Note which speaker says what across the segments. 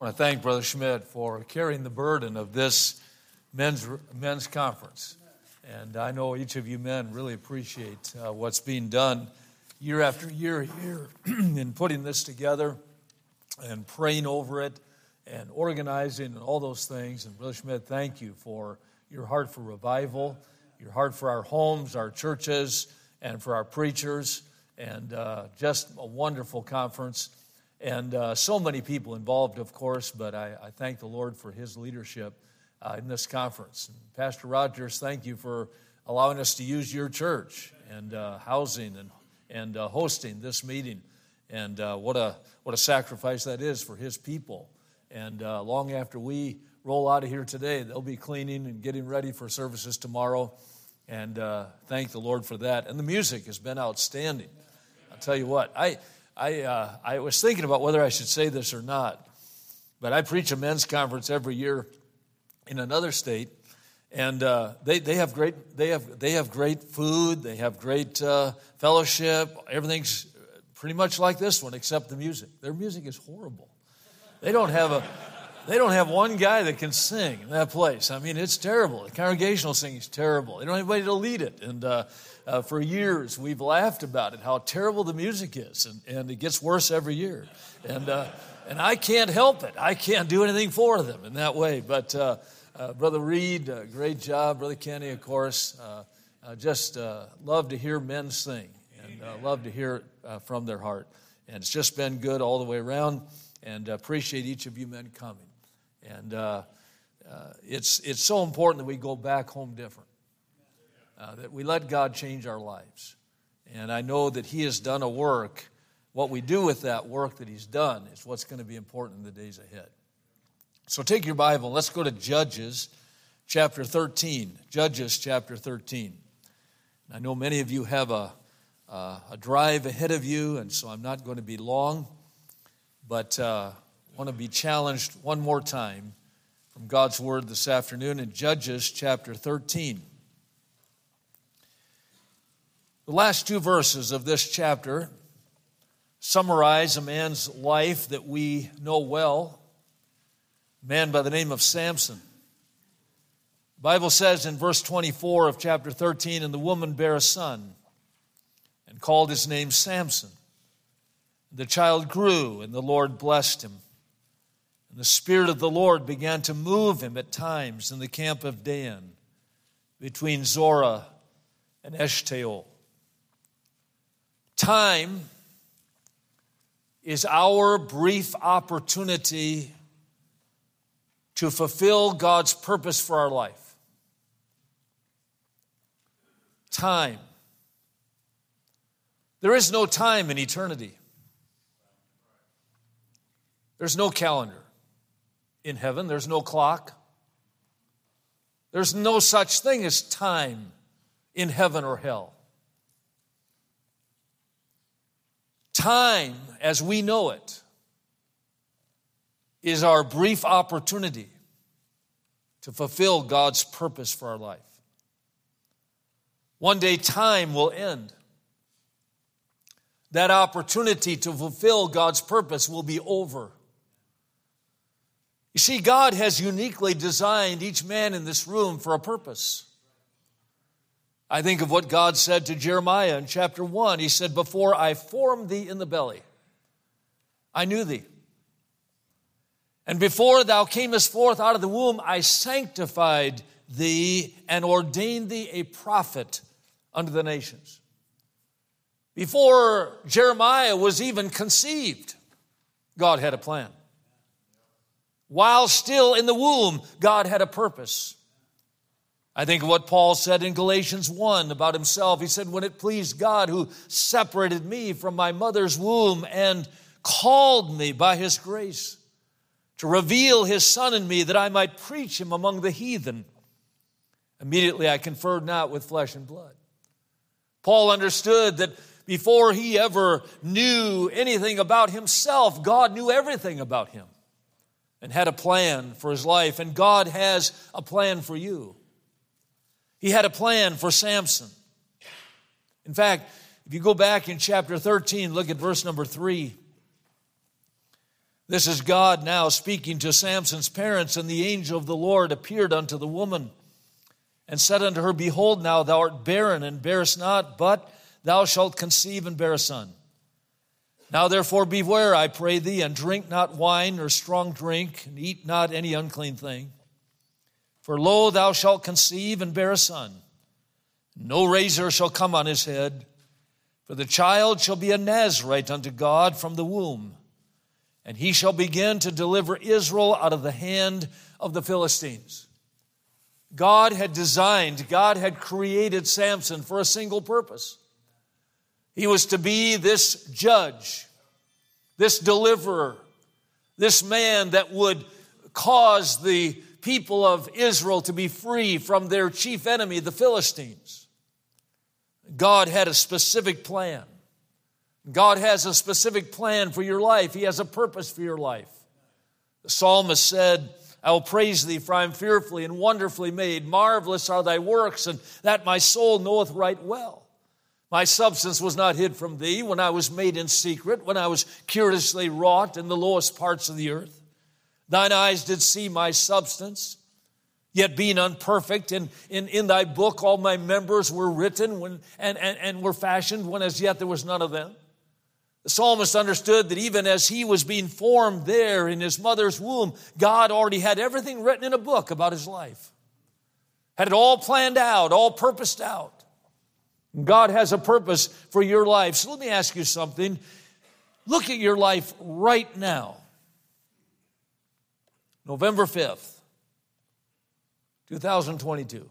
Speaker 1: I want to thank Brother Schmidt for carrying the burden of this men's, men's conference. And I know each of you men really appreciate uh, what's being done year after year here in putting this together and praying over it and organizing and all those things. And Brother Schmidt, thank you for your heart for revival, your heart for our homes, our churches, and for our preachers. And uh, just a wonderful conference. And uh, so many people involved, of course, but I, I thank the Lord for his leadership uh, in this conference. And Pastor Rogers, thank you for allowing us to use your church and uh, housing and, and uh, hosting this meeting. And uh, what, a, what a sacrifice that is for his people. And uh, long after we roll out of here today, they'll be cleaning and getting ready for services tomorrow. And thank the Lord for that. And the music has been outstanding. I'll tell you what, I I, uh, I was thinking about whether I should say this or not, but I preach a men's conference every year in another state, and uh, they, they, have great, they, have, they have great food, they have great uh, fellowship, everything's pretty much like this one except the music. Their music is horrible. They don't have a. They don't have one guy that can sing in that place. I mean, it's terrible. The congregational singing is terrible. They don't have anybody to lead it. And uh, uh, for years we've laughed about it, how terrible the music is, and, and it gets worse every year. And, uh, and I can't help it. I can't do anything for them in that way. But uh, uh Brother Reed, uh, great job. Brother Kenny, of course. Uh, just love to hear men sing and love to hear it from their heart. And it's just been good all the way around, and appreciate each of you men coming. And it's, it's so important that we go back home different uh, that we let God change our lives. And I know that He has done a work. What we do with that work that He's done is what's going to be important in the days ahead. So take your Bible, let's go to Judges chapter 13. Judges chapter 13. I know many of you have a, uh, a drive ahead of you, and so I'm not going to be long, but uh, want to be challenged one more time from God's Word this afternoon in Judges chapter 13. The last two verses of this chapter summarize a man's life that we know well, a man by the name of Samson. The Bible says in verse 24 of chapter 13, and the woman bare a son and called his name Samson. The child grew, and the Lord blessed him. The Spirit of the Lord began to move him at times in the camp of Dan, between Zorah and Eshtaol. Time is our brief opportunity to fulfill God's purpose for our life. Time. There is no time in eternity. There's no calendar in heaven, there's no clock. There's no such thing as time in heaven or hell. Time, as we know it, is our brief opportunity to fulfill God's purpose for our life. One day, time will end. That opportunity to fulfill God's purpose will be over. You see, God has uniquely designed each man in this room for a purpose. I think of what God said to Jeremiah in chapter 1. He said, Before I formed thee in the belly, I knew thee. And before thou camest forth out of the womb, I sanctified thee and ordained thee a prophet unto the nations. Before Jeremiah was even conceived, God had a plan. While still in the womb, God had a purpose. I think of what Paul said in Galatians 1 about himself. He said, When it pleased God who separated me from my mother's womb and called me by his grace to reveal his son in me that I might preach him among the heathen. Immediately I conferred not with flesh and blood. Paul understood that before he ever knew anything about himself, God knew everything about him and had a plan for his life, and God has a plan for you. He had a plan for Samson. In fact, if you go back in chapter 13, look at verse number 3. This is God now speaking to Samson's parents, and the angel of the Lord appeared unto the woman and said unto her, Behold, now thou art barren and bearest not, but thou shalt conceive and bear a son. Now therefore beware, I pray thee, and drink not wine nor strong drink, and eat not any unclean thing. For lo, thou shalt conceive and bear a son. No razor shall come on his head, for the child shall be a Nazarite unto God from the womb, and he shall begin to deliver Israel out of the hand of the Philistines. God had designed, God had created Samson for a single purpose. He was to be this judge, this deliverer, this man that would cause the people of Israel to be free from their chief enemy, the Philistines. God had a specific plan. God has a specific plan for your life, He has a purpose for your life. The psalmist said, I will praise thee, for I am fearfully and wonderfully made. Marvelous are thy works, and that my soul knoweth right well. My substance was not hid from thee when I was made in secret, when I was curiously wrought in the lowest parts of the earth. Thine eyes did see my substance, yet being unperfect, and in, in thy book all my members were written when, and, and, and were fashioned when as yet there was none of them. The psalmist understood that even as he was being formed there in his mother's womb, God already had everything written in a book about his life. Had it all planned out, all purposed out. God has a purpose for your life. So let me ask you something. Look at your life right now. November 5th, 2022.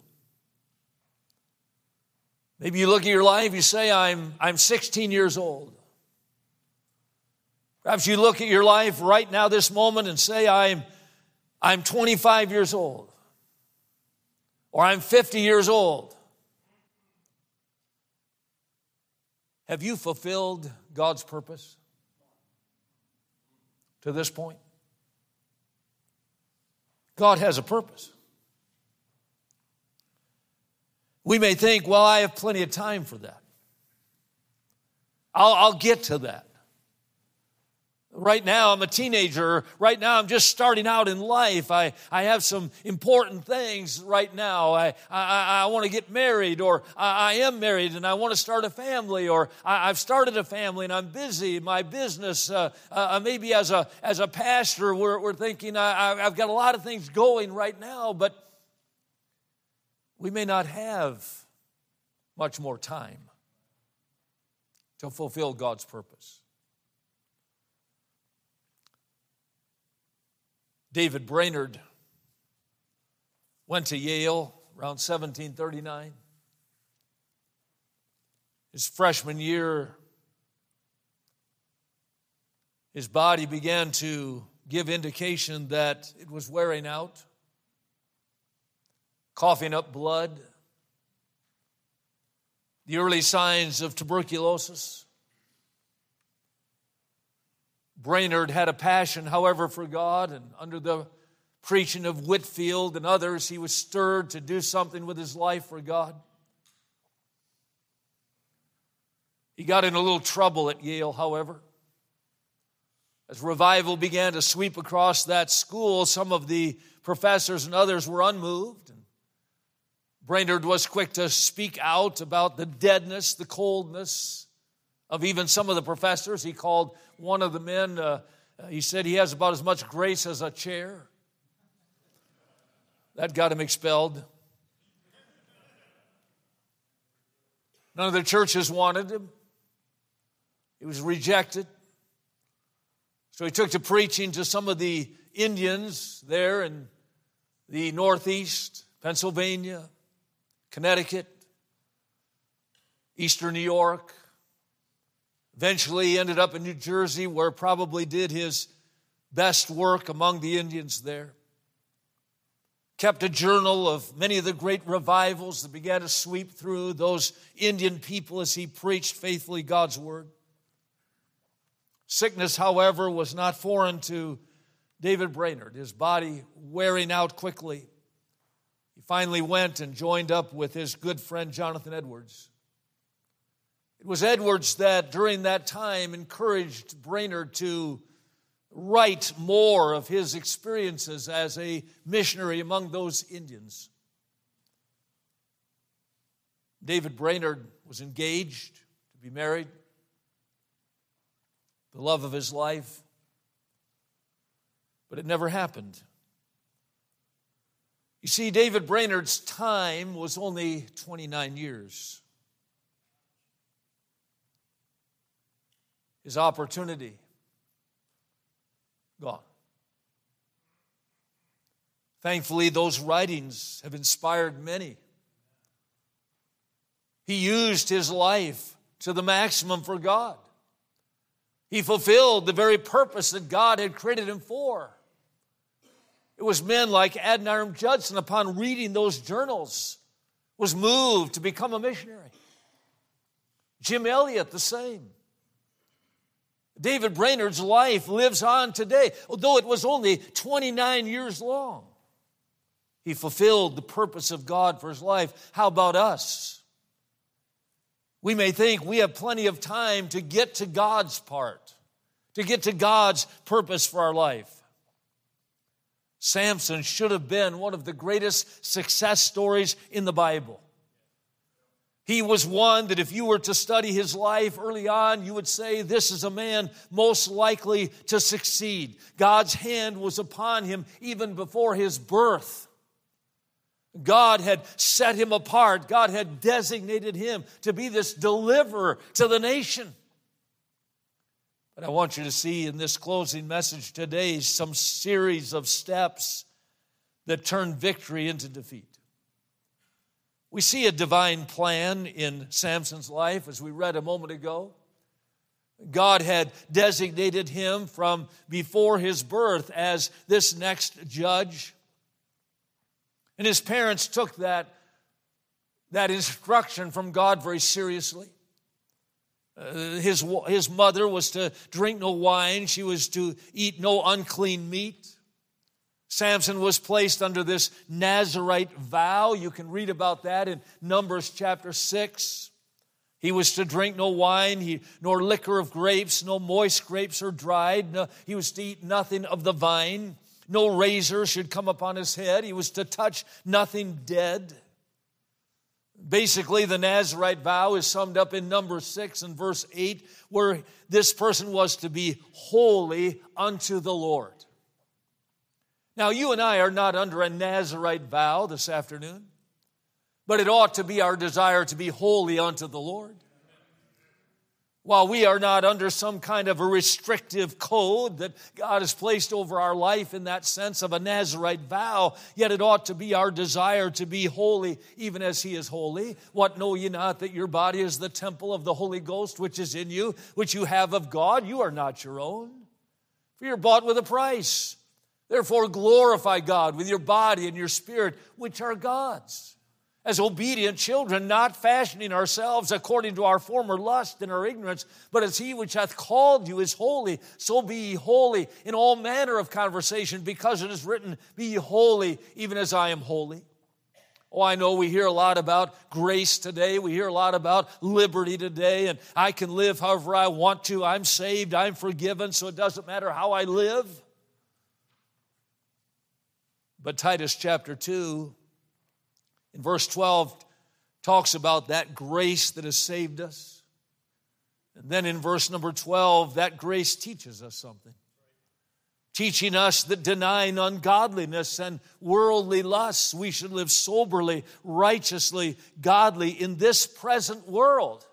Speaker 1: Maybe you look at your life, you say, I'm, I'm 16 years old. Perhaps you look at your life right now, this moment, and say, I'm, I'm 25 years old, or I'm 50 years old. Have you fulfilled God's purpose to this point? God has a purpose. We may think, well, I have plenty of time for that. I'll, I'll get to that. Right now, I'm a teenager. Right now, I'm just starting out in life. I, I have some important things right now. I, I, I want to get married, or I, I, am married and I want to start a family, or I, have started a family and I'm busy. My business, uh, uh, maybe as a, as a pastor, we're, we're thinking I, I've got a lot of things going right now, but we may not have much more time to fulfill God's purpose. David Brainerd went to Yale around 1739. His freshman year, his body began to give indication that it was wearing out, coughing up blood, the early signs of tuberculosis. Brainerd had a passion, however, for God, and under the preaching of Whitefield and others, he was stirred to do something with his life for God. He got in a little trouble at Yale, however. As revival began to sweep across that school, some of the professors and others were unmoved. And Brainerd was quick to speak out about the deadness, the coldness of even some of the professors. He called one of the men, uh, he said he has about as much grace as a chair. That got him expelled. None of the churches wanted him. He was rejected. So he took to preaching to some of the Indians there in the Northeast, Pennsylvania, Connecticut, Eastern New York, Eventually, he ended up in New Jersey, where probably did his best work among the Indians there. Kept a journal of many of the great revivals that began to sweep through those Indian people as he preached faithfully God's word. Sickness, however, was not foreign to David Brainerd, his body wearing out quickly. He finally went and joined up with his good friend Jonathan Edwards. It was Edwards that during that time encouraged Brainerd to write more of his experiences as a missionary among those Indians. David Brainerd was engaged to be married, the love of his life, but it never happened. You see, David Brainerd's time was only 29 years. His opportunity gone. Thankfully, those writings have inspired many. He used his life to the maximum for God. He fulfilled the very purpose that God had created him for. It was men like Adoniram Judson, upon reading those journals, was moved to become a missionary. Jim Elliot, the same. David Brainerd's life lives on today, although it was only 29 years long. He fulfilled the purpose of God for his life. How about us? We may think we have plenty of time to get to God's part, to get to God's purpose for our life. Samson should have been one of the greatest success stories in the Bible. He was one that if you were to study his life early on, you would say, This is a man most likely to succeed. God's hand was upon him even before his birth. God had set him apart, God had designated him to be this deliverer to the nation. But I want you to see in this closing message today some series of steps that turn victory into defeat. We see a divine plan in Samson's life, as we read a moment ago. God had designated him from before his birth as this next judge. And his parents took that, that instruction from God very seriously. Uh, his, his mother was to drink no wine, she was to eat no unclean meat. Samson was placed under this Nazarite vow. You can read about that in Numbers chapter 6. He was to drink no wine, he, nor liquor of grapes, no moist grapes or dried. No, he was to eat nothing of the vine. No razor should come upon his head. He was to touch nothing dead. Basically, the Nazarite vow is summed up in number 6 and verse 8, where this person was to be holy unto the Lord. Now, you and I are not under a Nazarite vow this afternoon, but it ought to be our desire to be holy unto the Lord. While we are not under some kind of a restrictive code that God has placed over our life in that sense of a Nazarite vow, yet it ought to be our desire to be holy even as He is holy. What know ye not that your body is the temple of the Holy Ghost which is in you, which you have of God? You are not your own, for you're bought with a price. Therefore, glorify God with your body and your spirit, which are God's. As obedient children, not fashioning ourselves according to our former lust and our ignorance, but as He which hath called you is holy, so be ye holy in all manner of conversation, because it is written, Be ye holy, even as I am holy. Oh, I know we hear a lot about grace today. We hear a lot about liberty today, and I can live however I want to. I'm saved, I'm forgiven, so it doesn't matter how I live. But Titus chapter 2, in verse 12, talks about that grace that has saved us. And then in verse number 12, that grace teaches us something. Teaching us that denying ungodliness and worldly lusts, we should live soberly, righteously, godly in this present world.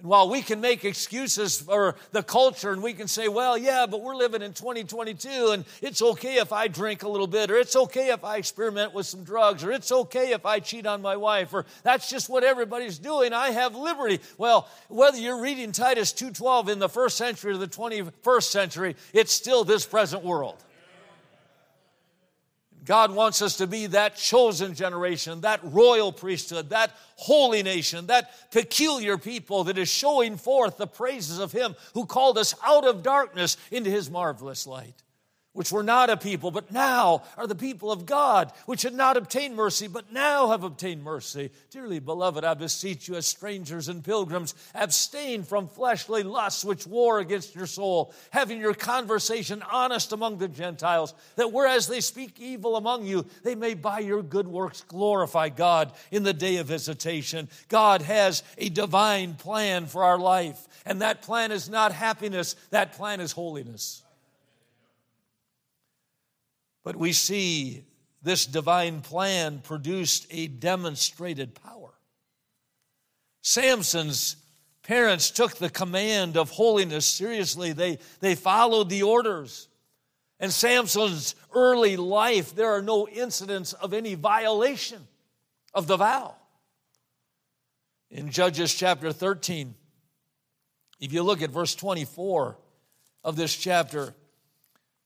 Speaker 1: And while we can make excuses for the culture and we can say, well, yeah, but we're living in 2022 and it's okay if I drink a little bit or it's okay if I experiment with some drugs or it's okay if I cheat on my wife or that's just what everybody's doing. I have liberty. Well, whether you're reading Titus 2:12 in the 1st century or the 21st century, it's still this present world. God wants us to be that chosen generation, that royal priesthood, that holy nation, that peculiar people that is showing forth the praises of Him who called us out of darkness into His marvelous light. Which were not a people, but now are the people of God, which had not obtained mercy, but now have obtained mercy. Dearly beloved, I beseech you, as strangers and pilgrims, abstain from fleshly lusts which war against your soul, having your conversation honest among the Gentiles, that whereas they speak evil among you, they may by your good works glorify God in the day of visitation. God has a divine plan for our life, and that plan is not happiness, that plan is holiness. But we see this divine plan produced a demonstrated power. Samson's parents took the command of holiness seriously, they, they followed the orders. And Samson's early life, there are no incidents of any violation of the vow. In Judges chapter 13, if you look at verse 24 of this chapter,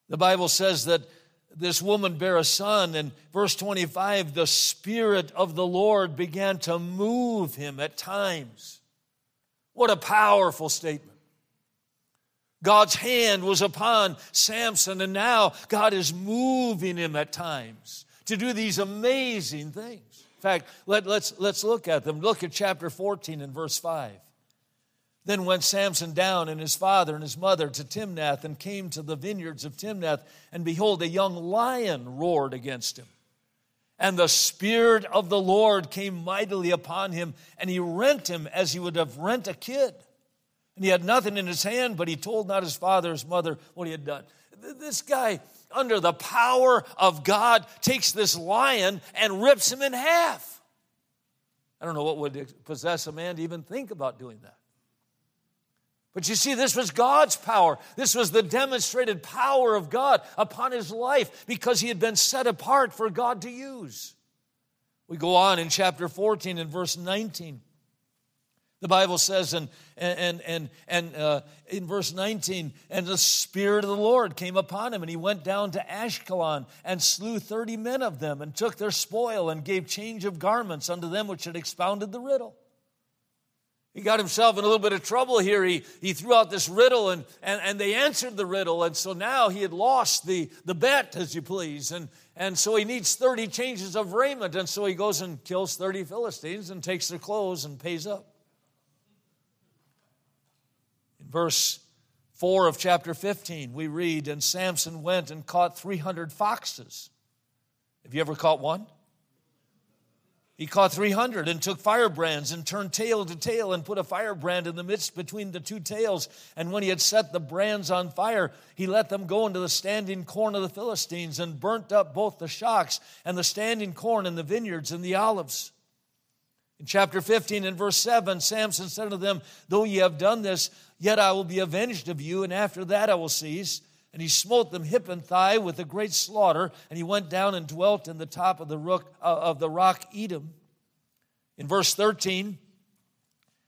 Speaker 1: the Bible says that this woman bare a son. And verse 25, the Spirit of the Lord began to move him at times. What a powerful statement. God's hand was upon Samson, and now God is moving him at times to do these amazing things. In fact, let, let's, let's look at them. Look at chapter 14 and verse 5. Then went Samson down and his father and his mother to Timnath and came to the vineyards of Timnath. And behold, a young lion roared against him. And the Spirit of the Lord came mightily upon him, and he rent him as he would have rent a kid. And he had nothing in his hand, but he told not his father, his mother, what he had done. This guy, under the power of God, takes this lion and rips him in half. I don't know what would possess a man to even think about doing that. But you see, this was God's power. This was the demonstrated power of God upon his life because he had been set apart for God to use. We go on in chapter 14 and verse 19. The Bible says, and, and, and, and uh, in verse 19, and the Spirit of the Lord came upon him, and he went down to Ashkelon and slew 30 men of them, and took their spoil, and gave change of garments unto them which had expounded the riddle. He got himself in a little bit of trouble here. He, he threw out this riddle and, and, and they answered the riddle. And so now he had lost the, the bet, as you please. And, and so he needs 30 changes of raiment. And so he goes and kills 30 Philistines and takes their clothes and pays up. In verse 4 of chapter 15, we read, And Samson went and caught 300 foxes. Have you ever caught one? He caught 300 and took firebrands and turned tail to tail and put a firebrand in the midst between the two tails. And when he had set the brands on fire, he let them go into the standing corn of the Philistines and burnt up both the shocks and the standing corn in the vineyards and the olives. In chapter 15 and verse 7, Samson said to them, Though ye have done this, yet I will be avenged of you, and after that I will cease. And he smote them hip and thigh with a great slaughter, and he went down and dwelt in the top of the, rock, uh, of the rock Etam. In verse 13,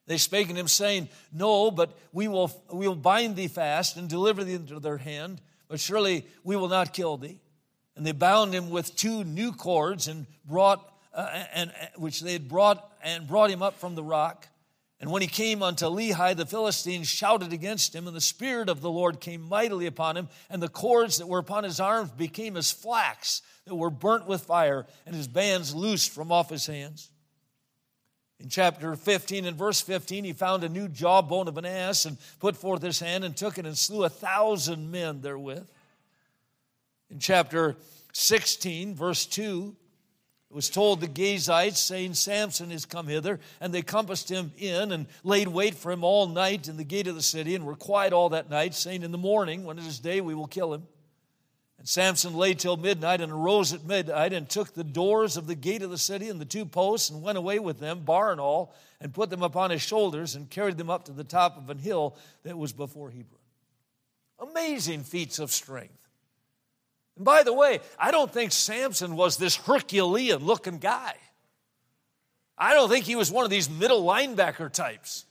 Speaker 1: they spake unto him, saying, No, but we will, we will bind thee fast and deliver thee into their hand, but surely we will not kill thee. And they bound him with two new cords and brought, uh, and which they had brought and brought him up from the rock. And when he came unto Lehi, the Philistines shouted against him, and the Spirit of the Lord came mightily upon him, and the cords that were upon his arms became as flax that were burnt with fire, and his bands loosed from off his hands. In chapter 15 and verse 15, he found a new jawbone of an ass and put forth his hand and took it and slew a thousand men therewith. In chapter 16, verse 2, it was told the Gazites, saying, Samson is come hither. And they compassed him in and laid wait for him all night in the gate of the city and were quiet all that night, saying, In the morning, when it is day, we will kill him. And Samson lay till midnight and arose at midnight and took the doors of the gate of the city and the two posts and went away with them, bar and all, and put them upon his shoulders and carried them up to the top of an hill that was before Hebron. Amazing feats of strength. And by the way, I don't think Samson was this Herculean looking guy. I don't think he was one of these middle linebacker types.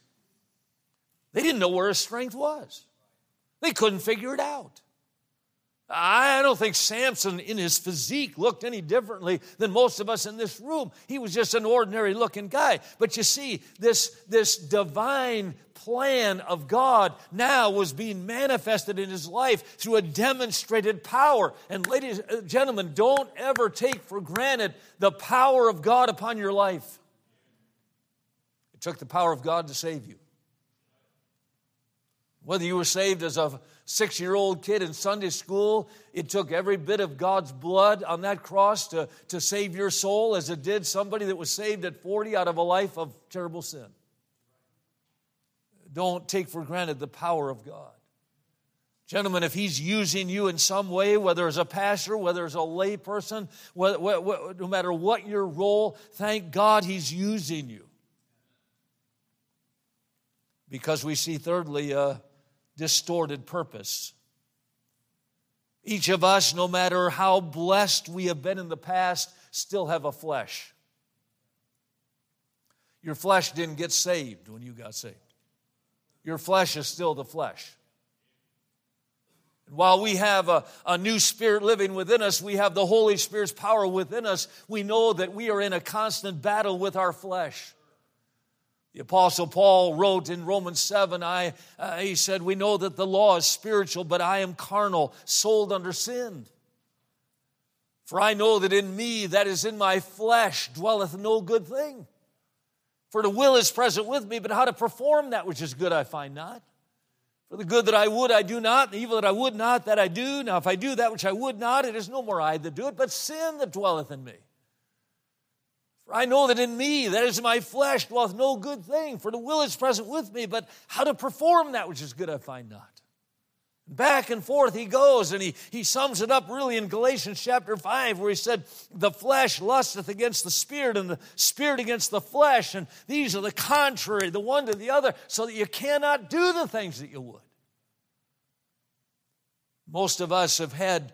Speaker 1: They didn't know where his strength was, they couldn't figure it out. I don't think Samson in his physique looked any differently than most of us in this room. He was just an ordinary looking guy. But you see, this, this divine plan of God now was being manifested in his life through a demonstrated power. And, ladies and uh, gentlemen, don't ever take for granted the power of God upon your life. It took the power of God to save you. Whether you were saved as a six year old kid in Sunday school, it took every bit of God's blood on that cross to, to save your soul as it did somebody that was saved at 40 out of a life of terrible sin. Don't take for granted the power of God. Gentlemen, if He's using you in some way, whether as a pastor, whether as a layperson, no matter what your role, thank God He's using you. Because we see, thirdly, a distorted purpose. Each of us, no matter how blessed we have been in the past, still have a flesh. Your flesh didn't get saved when you got saved your flesh is still the flesh. And while we have a, a new spirit living within us, we have the Holy Spirit's power within us, we know that we are in a constant battle with our flesh. The Apostle Paul wrote in Romans 7, I, uh, he said, We know that the law is spiritual, but I am carnal, sold under sin. For I know that in me, that is in my flesh, dwelleth no good thing. For the will is present with me, but how to perform that which is good I find not. For the good that I would, I do not, the evil that I would not, that I do. Now, if I do that which I would not, it is no more I that do it, but sin that dwelleth in me. For I know that in me, that is my flesh, dwelleth no good thing. For the will is present with me, but how to perform that which is good I find not. Back and forth he goes, and he, he sums it up really in Galatians chapter 5, where he said, The flesh lusteth against the spirit, and the spirit against the flesh, and these are the contrary, the one to the other, so that you cannot do the things that you would. Most of us have had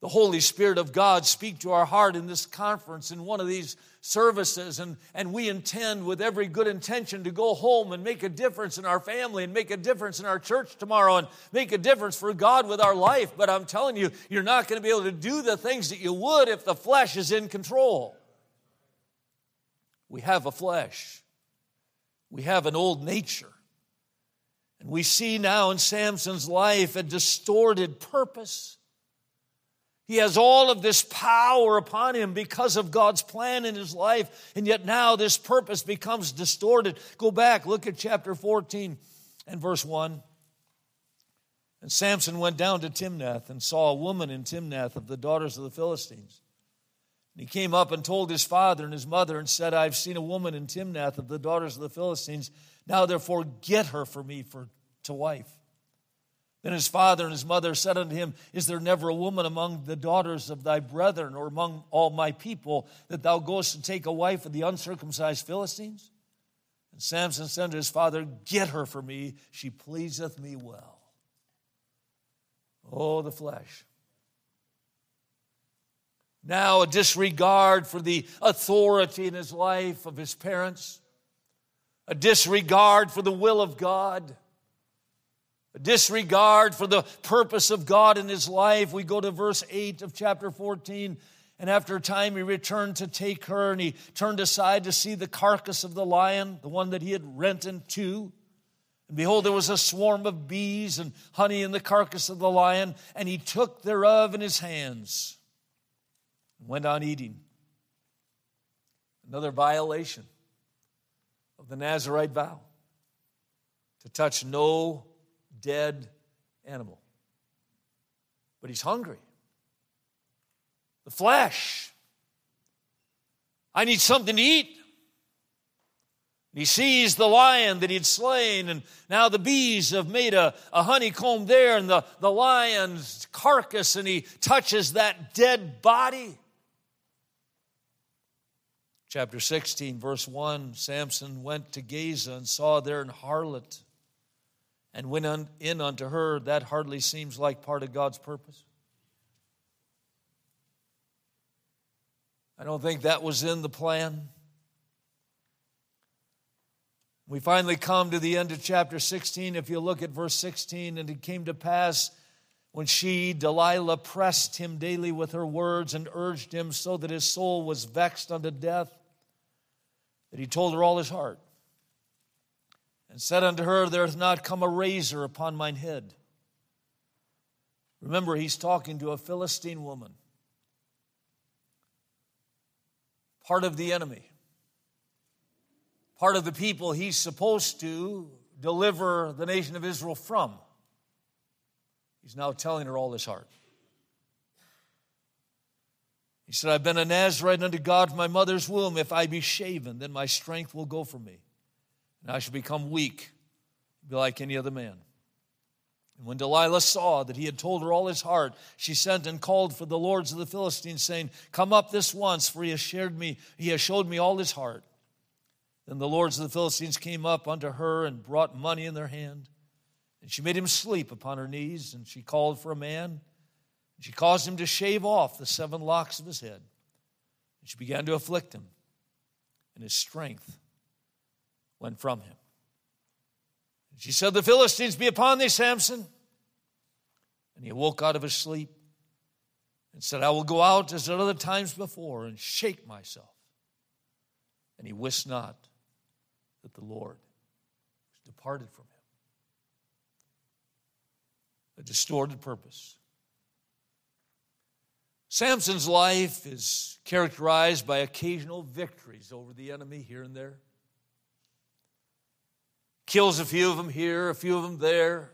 Speaker 1: the Holy Spirit of God speak to our heart in this conference in one of these services, and, and we intend with every good intention to go home and make a difference in our family and make a difference in our church tomorrow and make a difference for God with our life. But I'm telling you, you're not going to be able to do the things that you would if the flesh is in control. We have a flesh, we have an old nature. And we see now in Samson's life a distorted purpose. He has all of this power upon him because of God's plan in his life, and yet now this purpose becomes distorted. Go back, look at chapter 14 and verse 1. And Samson went down to Timnath and saw a woman in Timnath of the daughters of the Philistines. And he came up and told his father and his mother and said, I've seen a woman in Timnath of the daughters of the Philistines. Now therefore get her for me for to wife. Then his father and his mother said unto him, Is there never a woman among the daughters of thy brethren or among all my people that thou goest to take a wife of the uncircumcised Philistines? And Samson said to his father, Get her for me, she pleaseth me well. Oh, the flesh. Now, a disregard for the authority in his life of his parents, a disregard for the will of God disregard for the purpose of God in his life. We go to verse 8 of chapter 14. And after a time, he returned to take her, and he turned aside to see the carcass of the lion, the one that he had rent in two. And behold, there was a swarm of bees and honey in the carcass of the lion, and he took thereof in his hands and went on eating. Another violation of the Nazarite vow to touch no dead animal. But he's hungry. The flesh. I need something to eat. He sees the lion that he'd slain, and now the bees have made a, a honeycomb there, and the, the lion's carcass, and he touches that dead body. Chapter 16, verse 1 Samson went to Gaza and saw there an harlot and went in unto her, that hardly seems like part of God's purpose. I don't think that was in the plan. We finally come to the end of chapter 16. If you look at verse 16, and it came to pass when she, Delilah, pressed him daily with her words and urged him so that his soul was vexed unto death, that he told her all his heart, and said unto her, There hath not come a razor upon mine head. Remember, he's talking to a Philistine woman, part of the enemy, part of the people he's supposed to deliver the nation of Israel from. He's now telling her all his heart. He said, I've been a Nazarite unto God from my mother's womb. If I be shaven, then my strength will go from me, and I shall become weak, be like any other man. And when Delilah saw that he had told her all his heart, she sent and called for the lords of the Philistines, saying, Come up this once, for he has shared me, he has showed me all his heart. Then the lords of the Philistines came up unto her and brought money in their hand. And she made him sleep upon her knees, and she called for a man. And she caused him to shave off the seven locks of his head. And she began to afflict him, and his strength went from him. She said, The Philistines be upon thee, Samson. And he awoke out of his sleep and said, I will go out as at other times before and shake myself. And he wist not that the Lord was departed from him. A distorted purpose. Samson's life is characterized by occasional victories over the enemy here and there. Kills a few of them here, a few of them there.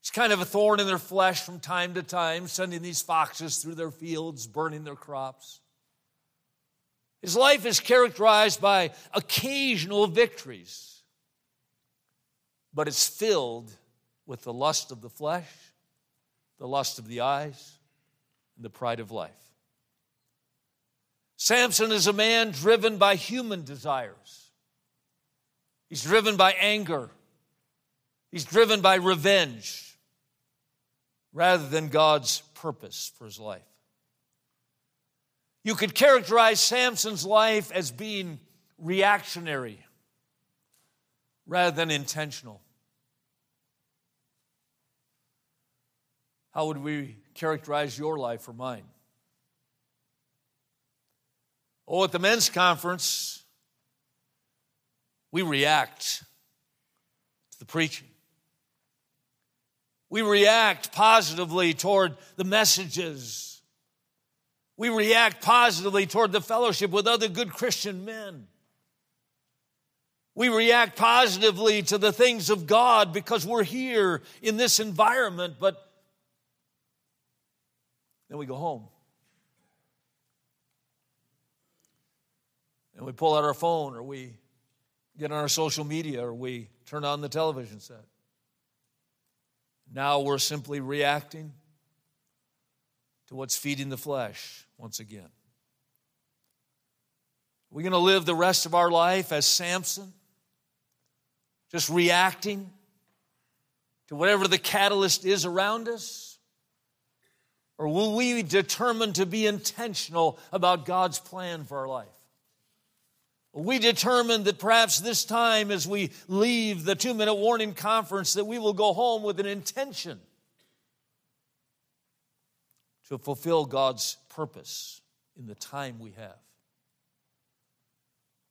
Speaker 1: It's kind of a thorn in their flesh from time to time, sending these foxes through their fields, burning their crops. His life is characterized by occasional victories, but it's filled with the lust of the flesh, the lust of the eyes, and the pride of life. Samson is a man driven by human desires. He's driven by anger. He's driven by revenge rather than God's purpose for his life. You could characterize Samson's life as being reactionary rather than intentional. How would we characterize your life or mine? Oh, at the men's conference, we react to the preaching. We react positively toward the messages we react positively toward the fellowship with other good Christian men. We react positively to the things of God because we're here in this environment, but then we go home. And we pull out our phone or we get on our social media or we turn on the television set. Now we're simply reacting to what's feeding the flesh once again. We're going to live the rest of our life as Samson, just reacting to whatever the catalyst is around us? Or will we determine to be intentional about God's plan for our life? We determine that perhaps this time as we leave the two minute warning conference that we will go home with an intention to fulfill God's purpose in the time we have.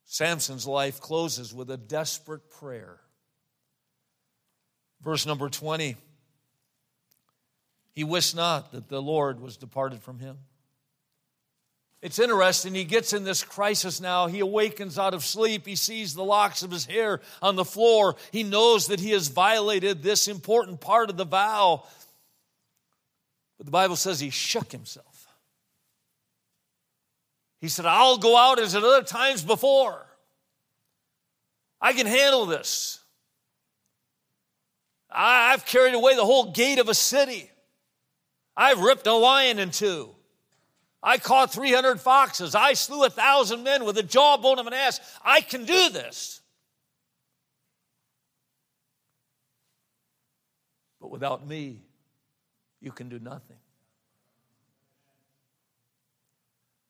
Speaker 1: Samson's life closes with a desperate prayer. Verse number 20 He wist not that the Lord was departed from him. It's interesting. He gets in this crisis now. He awakens out of sleep. He sees the locks of his hair on the floor. He knows that he has violated this important part of the vow but the Bible says he shook himself. He said, I'll go out as at other times before. I can handle this. I've carried away the whole gate of a city. I've ripped a lion in two. I caught 300 foxes. I slew a thousand men with the jawbone of an ass. I can do this. But without me, you can do nothing.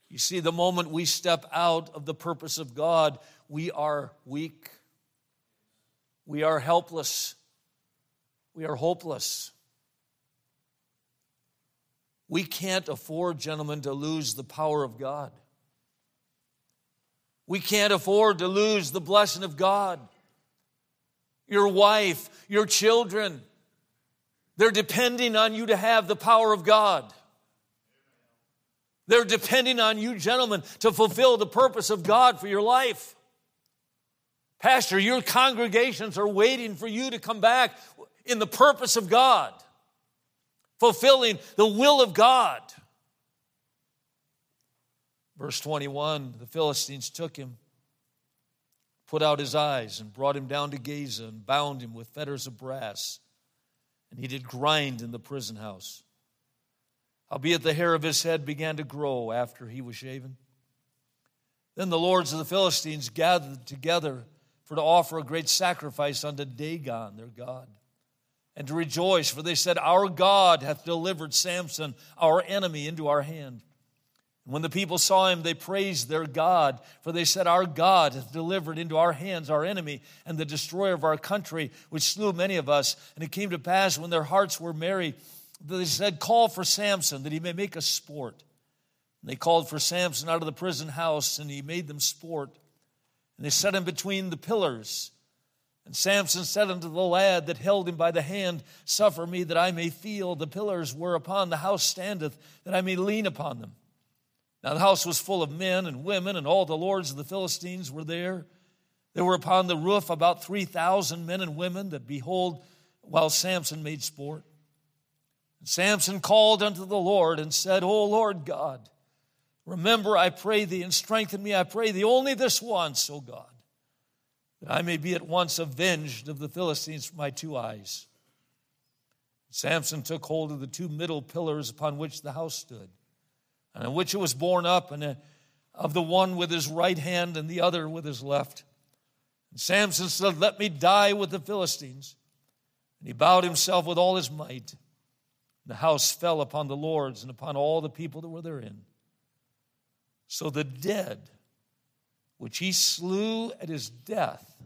Speaker 1: You see, the moment we step out of the purpose of God, we are weak. We are helpless. We are hopeless. We can't afford, gentlemen, to lose the power of God. We can't afford to lose the blessing of God. Your wife, your children, they're depending on you to have the power of God. They're depending on you, gentlemen, to fulfill the purpose of God for your life. Pastor, your congregations are waiting for you to come back in the purpose of God, fulfilling the will of God. Verse 21 the Philistines took him, put out his eyes, and brought him down to Gaza, and bound him with fetters of brass. And he did grind in the prison house. Howbeit the hair of his head began to grow after he was shaven. Then the lords of the Philistines gathered together for to offer a great sacrifice unto Dagon, their God, and to rejoice, for they said, Our God hath delivered Samson, our enemy, into our hand. And when the people saw him, they praised their God, for they said, Our God hath delivered into our hands our enemy and the destroyer of our country, which slew many of us. And it came to pass when their hearts were merry, that they said, Call for Samson, that he may make us sport. And they called for Samson out of the prison house, and he made them sport. And they set him between the pillars. And Samson said unto the lad that held him by the hand, Suffer me that I may feel the pillars whereupon the house standeth, that I may lean upon them. Now the house was full of men and women, and all the lords of the Philistines were there. There were upon the roof about 3,000 men and women that behold, while Samson made sport. And Samson called unto the Lord and said, O Lord God, remember, I pray thee, and strengthen me, I pray thee, only this once, O God, that I may be at once avenged of the Philistines for my two eyes. Samson took hold of the two middle pillars upon which the house stood and on which it was borne up, and uh, of the one with his right hand and the other with his left. And Samson said, Let me die with the Philistines. And he bowed himself with all his might. And the house fell upon the lords and upon all the people that were therein. So the dead, which he slew at his death,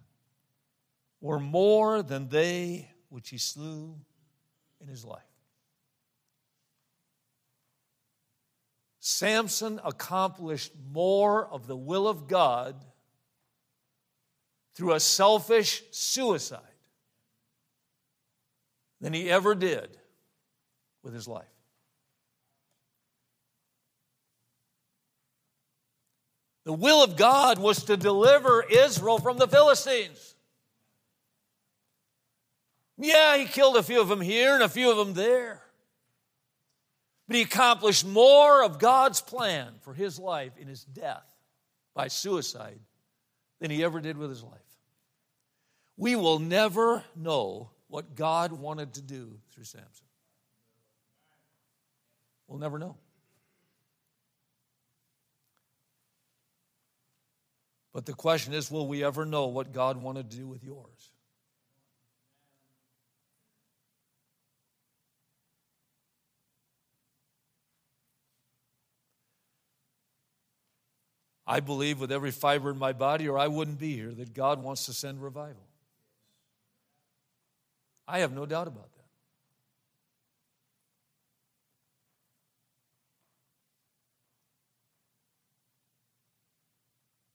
Speaker 1: were more than they which he slew in his life. Samson accomplished more of the will of God through a selfish suicide than he ever did with his life. The will of God was to deliver Israel from the Philistines. Yeah, he killed a few of them here and a few of them there. But he accomplished more of God's plan for his life in his death by suicide than he ever did with his life. We will never know what God wanted to do through Samson. We'll never know. But the question is will we ever know what God wanted to do with yours? I believe with every fiber in my body, or I wouldn't be here, that God wants to send revival. I have no doubt about that.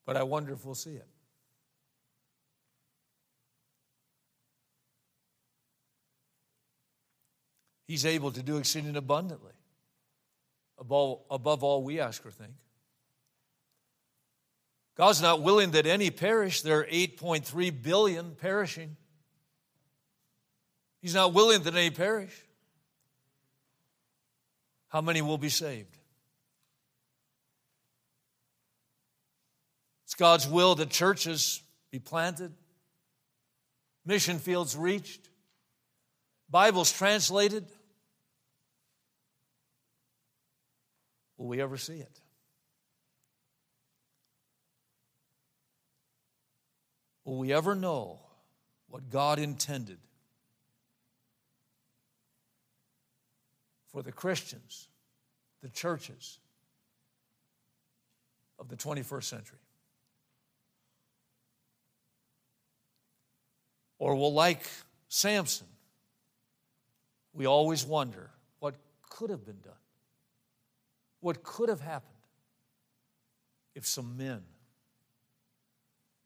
Speaker 1: But I wonder if we'll see it. He's able to do exceeding abundantly, above, above all we ask or think. God's not willing that any perish. There are 8.3 billion perishing. He's not willing that any perish. How many will be saved? God's will that churches be planted, mission fields reached, Bibles translated. Will we ever see it? Will we ever know what God intended for the Christians, the churches of the 21st century? Or will, like Samson, we always wonder what could have been done? what could have happened if some men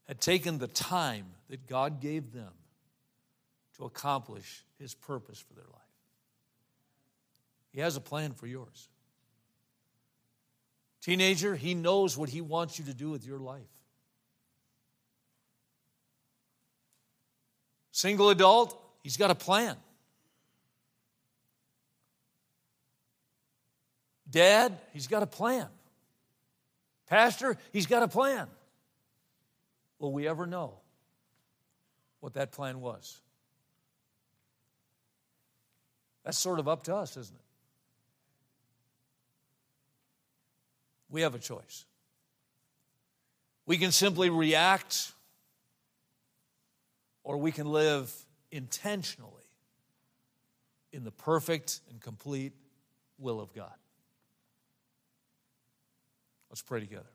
Speaker 1: had taken the time that God gave them to accomplish His purpose for their life. He has a plan for yours. Teenager, He knows what He wants you to do with your life. Single adult, He's got a plan. Dad, He's got a plan. Pastor, He's got a plan. Will we ever know what that plan was? That's sort of up to us, isn't it? We have a choice. We can simply react, or we can live intentionally in the perfect and complete will of God. Let's pray together.